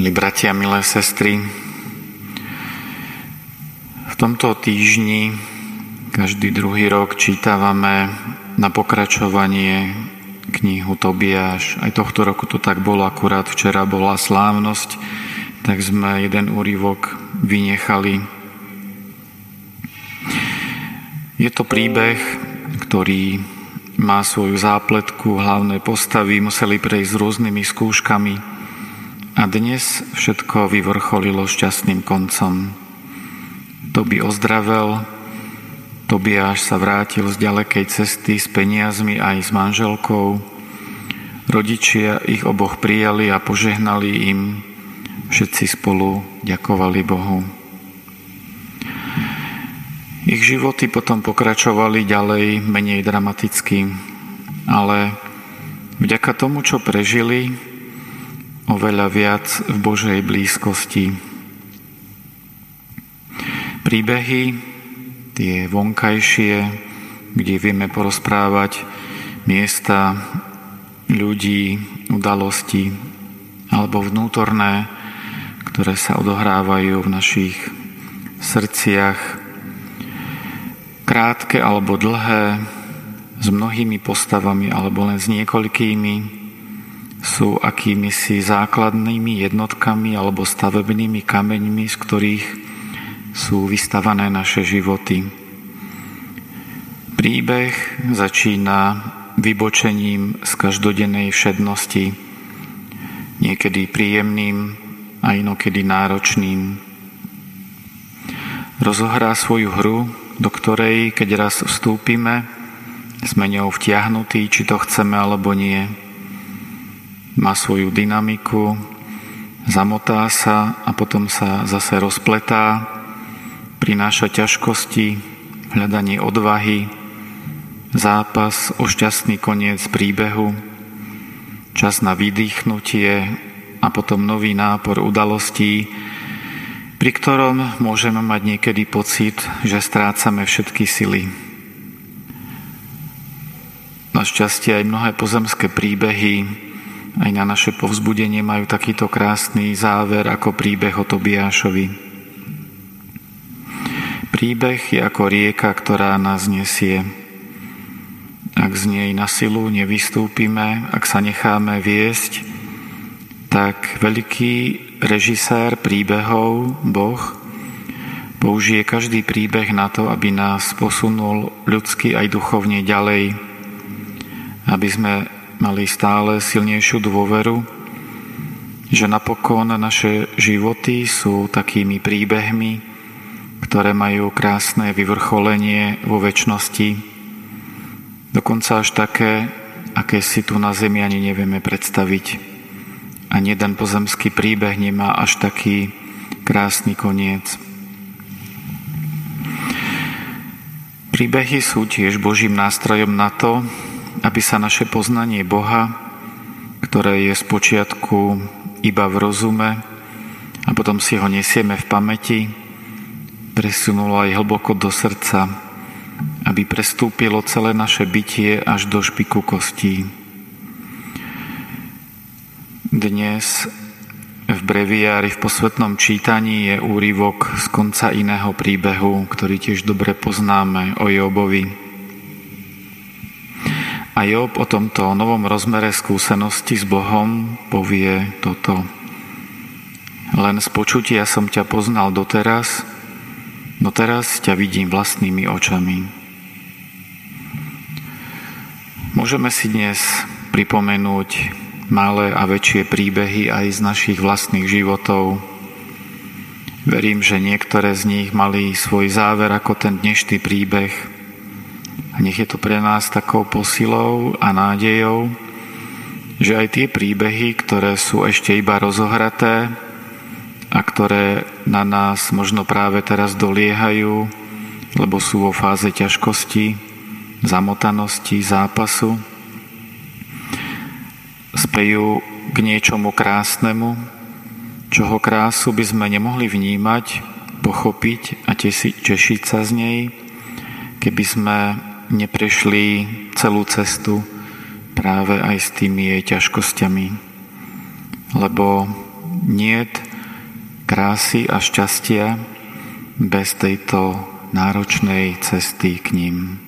Milí bratia, milé sestry, v tomto týždni každý druhý rok čítavame na pokračovanie knihu Tobiáš. Aj tohto roku to tak bolo, akurát včera bola slávnosť, tak sme jeden úryvok vynechali. Je to príbeh, ktorý má svoju zápletku, hlavné postavy museli prejsť s rôznymi skúškami, a dnes všetko vyvrcholilo šťastným koncom. by ozdravel, Tobiáš sa vrátil z ďalekej cesty s peniazmi aj s manželkou. Rodičia ich oboch prijali a požehnali im. Všetci spolu ďakovali Bohu. Ich životy potom pokračovali ďalej menej dramaticky, ale vďaka tomu, čo prežili, oveľa viac v Božej blízkosti. Príbehy, tie vonkajšie, kde vieme porozprávať miesta, ľudí, udalosti, alebo vnútorné, ktoré sa odohrávajú v našich srdciach, krátke alebo dlhé, s mnohými postavami alebo len s niekoľkými, sú akými si základnými jednotkami alebo stavebnými kameňmi, z ktorých sú vystavané naše životy. Príbeh začína vybočením z každodennej všednosti, niekedy príjemným a inokedy náročným. Rozohrá svoju hru, do ktorej, keď raz vstúpime, sme ňou vtiahnutí, či to chceme alebo nie má svoju dynamiku, zamotá sa a potom sa zase rozpletá, prináša ťažkosti, hľadanie odvahy, zápas o šťastný koniec príbehu, čas na vydýchnutie a potom nový nápor udalostí, pri ktorom môžeme mať niekedy pocit, že strácame všetky sily. Našťastie aj mnohé pozemské príbehy aj na naše povzbudenie majú takýto krásny záver ako príbeh o Tobiášovi. Príbeh je ako rieka, ktorá nás nesie. Ak z nej na silu nevystúpime, ak sa necháme viesť, tak veľký režisér príbehov, Boh, použije každý príbeh na to, aby nás posunul ľudsky aj duchovne ďalej, aby sme mali stále silnejšiu dôveru, že napokon naše životy sú takými príbehmi, ktoré majú krásne vyvrcholenie vo väčšnosti, dokonca až také, aké si tu na zemi ani nevieme predstaviť. Ani jeden pozemský príbeh nemá až taký krásny koniec. Príbehy sú tiež Božím nástrojom na to, aby sa naše poznanie Boha, ktoré je z počiatku iba v rozume a potom si ho nesieme v pamäti, presunulo aj hlboko do srdca, aby prestúpilo celé naše bytie až do špiku kostí. Dnes v breviári v posvetnom čítaní je úryvok z konca iného príbehu, ktorý tiež dobre poznáme o Jobovi. A Job o tomto novom rozmere skúsenosti s Bohom povie toto. Len z počutia som ťa poznal doteraz, no teraz ťa vidím vlastnými očami. Môžeme si dnes pripomenúť malé a väčšie príbehy aj z našich vlastných životov. Verím, že niektoré z nich mali svoj záver ako ten dnešný príbeh – nech je to pre nás takou posilou a nádejou, že aj tie príbehy, ktoré sú ešte iba rozohraté a ktoré na nás možno práve teraz doliehajú, lebo sú vo fáze ťažkosti, zamotanosti, zápasu, spejú k niečomu krásnemu, čoho krásu by sme nemohli vnímať, pochopiť a tešiť sa z nej, keby sme neprešli celú cestu práve aj s tými jej ťažkosťami. Lebo niet krásy a šťastia bez tejto náročnej cesty k ním.